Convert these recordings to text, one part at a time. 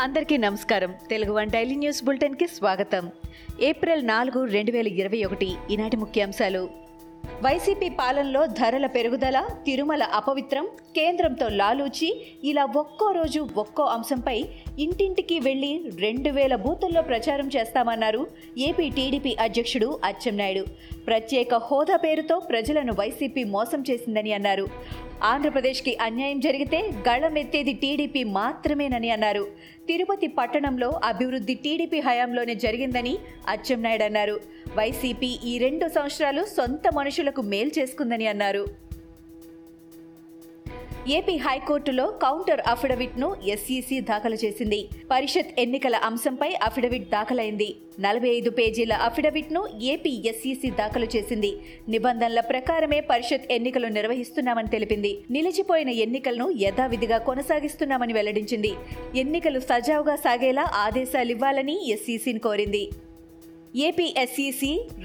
అందరికీ నమస్కారం. Telugu one daily news బులెటిన్కి స్వాగతం. ఏప్రిల్ నాలుగు రెండు వేల ఇరవై ఒకటి ఈనాటి ముఖ్యాంశాలు. వైసీపీ పాలనలో ధరల పెరుగుదల తిరుమల అపవిత్రం కేంద్రంతో లాలూచి ఇలా ఒక్కో రోజు ఒక్కో అంశంపై ఇంటింటికి వెళ్ళి రెండు వేల బూతుల్లో ప్రచారం చేస్తామన్నారు ఏపీ టీడీపీ అధ్యక్షుడు అచ్చెన్నాయుడు. ప్రత్యేక హోదా పేరుతో ప్రజలను వైసీపీ మోసం చేసిందని అన్నారు. ఆంధ్రప్రదేశ్కి అన్యాయం జరిగితే గళమెత్తేది టీడీపీ మాత్రమేనని అన్నారు. తిరుపతి పట్టణంలో అభివృద్ధి టీడీపీ హయాంలోనే జరిగిందని అచ్చెన్నాయుడు అన్నారు. వైసీపీ ఈ రెండు సంవత్సరాలు సొంత మనుషులకు మేలు చేసుకుందని అన్నారు. ఏపీ హైకోర్టులో కౌంటర్ అఫిడవిట్ను ఎస్ఈసి దాఖలు చేసింది. పరిషత్ ఎన్నికల అంశంపై అఫిడవిట్ దాఖలైంది. నలభై ఐదు పేజీల అఫిడవిట్ను ఏపీ ఎస్ఈసి దాఖలు చేసింది. నిబంధనల ప్రకారమే పరిషత్ ఎన్నికలు నిర్వహిస్తున్నామని తెలిపింది. నిలిచిపోయిన ఎన్నికలను యథావిధిగా కొనసాగిస్తున్నామని వెల్లడించింది. ఎన్నికలు సజావుగా సాగేలా ఆదేశాలివ్వాలని ఎస్ఈసిని కోరింది. ఏపీ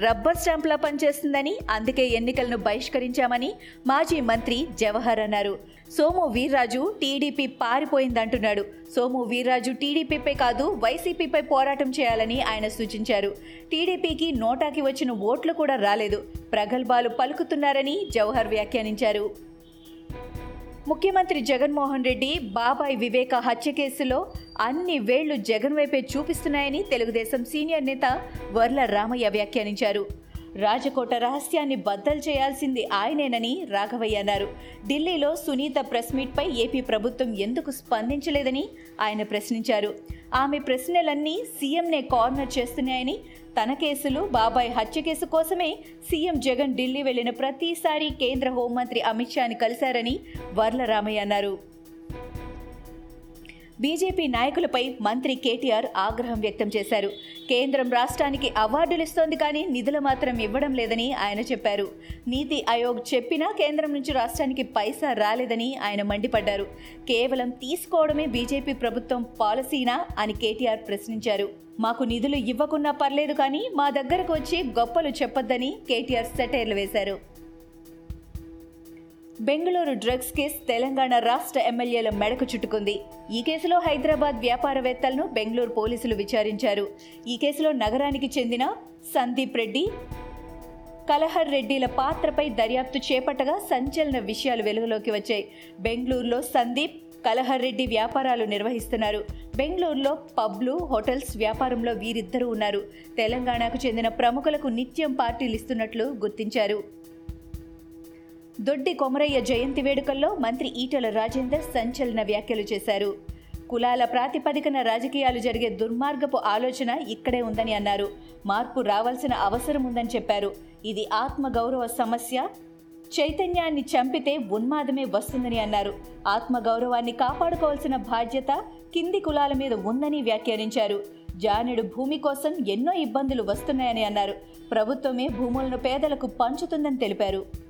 రబ్బర్ స్టాంప్లా పనిచేస్తుందని అందుకే ఎన్నికలను బహిష్కరించామని మాజీ మంత్రి జవహర్ అన్నారు. సోము వీర్రాజు టీడీపీ పారిపోయిందంటున్నాడు. సోము వీర్రాజు టీడీపీపై కాదు వైసీపీపై పోరాటం చేయాలని ఆయన సూచించారు. టీడీపీకి నోటాకి వచ్చిన ఓట్లు కూడా రాలేదు. ప్రగల్భాలు పలుకుతున్నారని జవహర్ వ్యాఖ్యానించారు. ముఖ్యమంత్రి జగన్మోహన్ రెడ్డి బాబాయ్ వివేక హత్య కేసులో అన్ని వేళ్ళు జగన్ వైపే చూపిస్తున్నాయని తెలుగుదేశం సీనియర్ నేత వర్ల రామయ్య వ్యాఖ్యానించారు. రాజకోట రహస్యాన్ని బద్దలు చేయాల్సింది ఆయనేనని రాఘవయ్య అన్నారు. ఢిల్లీలో సునీత ప్రెస్ మీట్పై ఏపీ ప్రభుత్వం ఎందుకు స్పందించలేదని ఆయన ప్రశ్నించారు. ఆమె ప్రశ్నలన్నీ సీఎంనే కార్నర్ చేస్తున్నాయని తన కేసులు బాబాయ్ హత్య కేసు కోసమే సీఎం జగన్ ఢిల్లీ వెళ్ళిన ప్రతిసారి కేంద్ర హోంమంత్రి అమిత్ షాని కలిశారని వర్ల రామయ్య అన్నారు. బీజేపీ నాయకులపై మంత్రి కేటీఆర్ ఆగ్రహం వ్యక్తం చేశారు. కేంద్రం రాష్ట్రానికి అవార్డులు ఇస్తోంది కానీ నిధులు మాత్రం ఇవ్వడం లేదని ఆయన చెప్పారు. నీతి ఆయోగ్ చెప్పినా కేంద్రం నుంచి రాష్ట్రానికి పైసా రాలేదని ఆయన మండిపడ్డారు. కేవలం తీసుకోవడమే బీజేపీ ప్రభుత్వం పాలసీనా అని కేటీఆర్ ప్రశ్నించారు. మాకు నిధులు ఇవ్వకున్నా పర్లేదు కానీ మా దగ్గరకు వచ్చి గొప్పలు చెప్పొద్దని కేటీఆర్ సెటైర్లు వేశారు. బెంగళూరు డ్రగ్స్ కేసు తెలంగాణ రాష్ట్ర ఎమ్మెల్యేల మెడకు చుట్టుకుంది. ఈ కేసులో హైదరాబాద్ వ్యాపారవేత్తలను బెంగళూరు పోలీసులు విచారించారు. ఈ కేసులో నగరానికి చెందిన సందీప్ రెడ్డి కలహర్ రెడ్డిల పాత్రపై దర్యాప్తు చేపట్టగా సంచలన విషయాలు వెలుగులోకి వచ్చాయి. బెంగళూరులో సందీప్ కలహర్ రెడ్డి వ్యాపారాలు నిర్వహిస్తున్నారు. బెంగళూరులో పబ్లు హోటల్స్ వ్యాపారంలో వీరిద్దరూ ఉన్నారు. తెలంగాణకు చెందిన ప్రముఖులకు నిత్యం పార్టీలు ఇస్తున్నట్లు గుర్తించారు. దొడ్డి కొమరయ్య జయంతి వేడుకల్లో మంత్రి ఈటల రాజేందర్ సంచలన వ్యాఖ్యలు చేశారు. కులాల ప్రాతిపదికన రాజకీయాలు జరిగే దుర్మార్గపు ఆలోచన ఇక్కడే ఉందని అన్నారు. మార్పు రావాల్సిన అవసరం ఉందని చెప్పారు. ఇది ఆత్మగౌరవ సమస్య. చైతన్యాన్ని చంపితే ఉన్మాదమే వస్తుందని అన్నారు. ఆత్మగౌరవాన్ని కాపాడుకోవాల్సిన బాధ్యత కింది కులాల మీద ఉందని వ్యాఖ్యానించారు. జానుడు భూమి కోసం ఎన్నో ఇబ్బందులు వస్తున్నాయని అన్నారు. ప్రభుత్వమే భూములను పేదలకు పంచుతుందని తెలిపారు.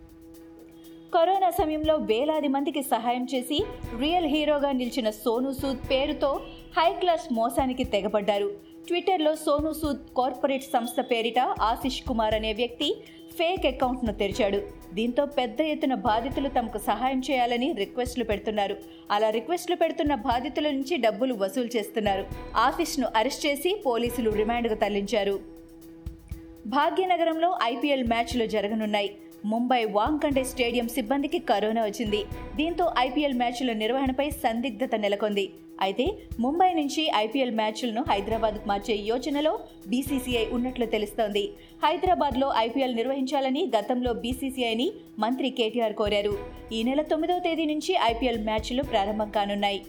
కరోనా సమయంలో వేలాది మందికి సహాయం చేసి రియల్ హీరోగా నిలిచిన సోనూ సూద్ పేరుతో హై క్లాస్ మోసానికి తెగబడ్డారు ట్విట్టర్లో సోనూ సూద్ కార్పొరేట్ సంస్థ పేరిట ఆశిష్ కుమార్ అనే వ్యక్తి ఫేక్ అకౌంట్ను తెరిచాడు. దీంతో పెద్ద ఎత్తున బాధితులు తమకు సహాయం చేయాలని రిక్వెస్ట్లు పెడుతున్నారు. అలా రిక్వెస్ట్లు పెడుతున్న బాధితుల నుంచి డబ్బులు వసూలు చేస్తున్నారు. ఆఫీస్ను అరెస్ట్ చేసి పోలీసులు రిమాండ్కు తరలించారు. భాగ్యనగరంలో ఐపీఎల్ మ్యాచ్లు జరగనున్నాయి. ముంబై వాంకండే స్టేడియం సిబ్బందికి కరోనా వచ్చింది. దీంతో ఐపీఎల్ మ్యాచ్ల నిర్వహణపై సందిగ్ధత నెలకొంది. అయితే ముంబై నుంచి ఐపీఎల్ మ్యాచ్లను హైదరాబాద్కు మార్చే యోచనలో బీసీసీఐ ఉన్నట్లు తెలుస్తోంది. హైదరాబాద్లో ఐపీఎల్ నిర్వహించాలని గతంలో బీసీసీఐని మంత్రి కేటీఆర్ కోరారు. ఈ నెల తొమ్మిదవ తేదీ నుంచి ఐపీఎల్ మ్యాచ్లు ప్రారంభం కానున్నాయి.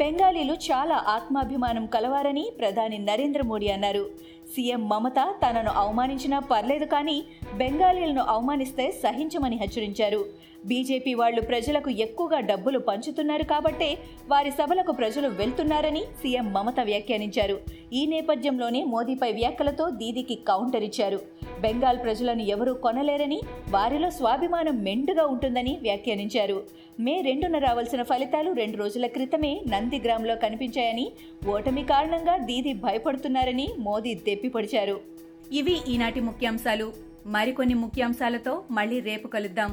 బెంగాలీలు చాలా ఆత్మాభిమానం కలవారని ప్రధాని నరేంద్ర మోడీ అన్నారు. సీఎం మమత తనను అవమానించినా పర్లేదు కానీ బెంగాలీలను అవమానిస్తే సహించమని హెచ్చరించారు. బీజేపీ వాళ్ళు ప్రజలకు ఎక్కువగా డబ్బులు పంచుతున్నారు కాబట్టే వారి సభలకు ప్రజలు వెళ్తున్నారని సీఎం మమత వ్యాఖ్యానించారు. ఈ నేపథ్యంలోనే మోదీపై వ్యాఖ్యలతో దీదీకి కౌంటర్ ఇచ్చారు. బెంగాల్ ప్రజలను ఎవరూ కొనలేరని వారిలో స్వాభిమానం మెండుగా ఉంటుందని వ్యాఖ్యానించారు. మే రెండున రావాల్సిన ఫలితాలు రెండు రోజుల క్రితమే నందిగ్రామ్లో కనిపించాయని ఓటమి కారణంగా దీదీ భయపడుతున్నారని మోదీ దెప్పిపడిచారు ఇవి ఈనాటి ముఖ్యాంశాలు. మరికొన్ని ముఖ్యాంశాలతో మళ్ళీ రేపు కలుద్దాం.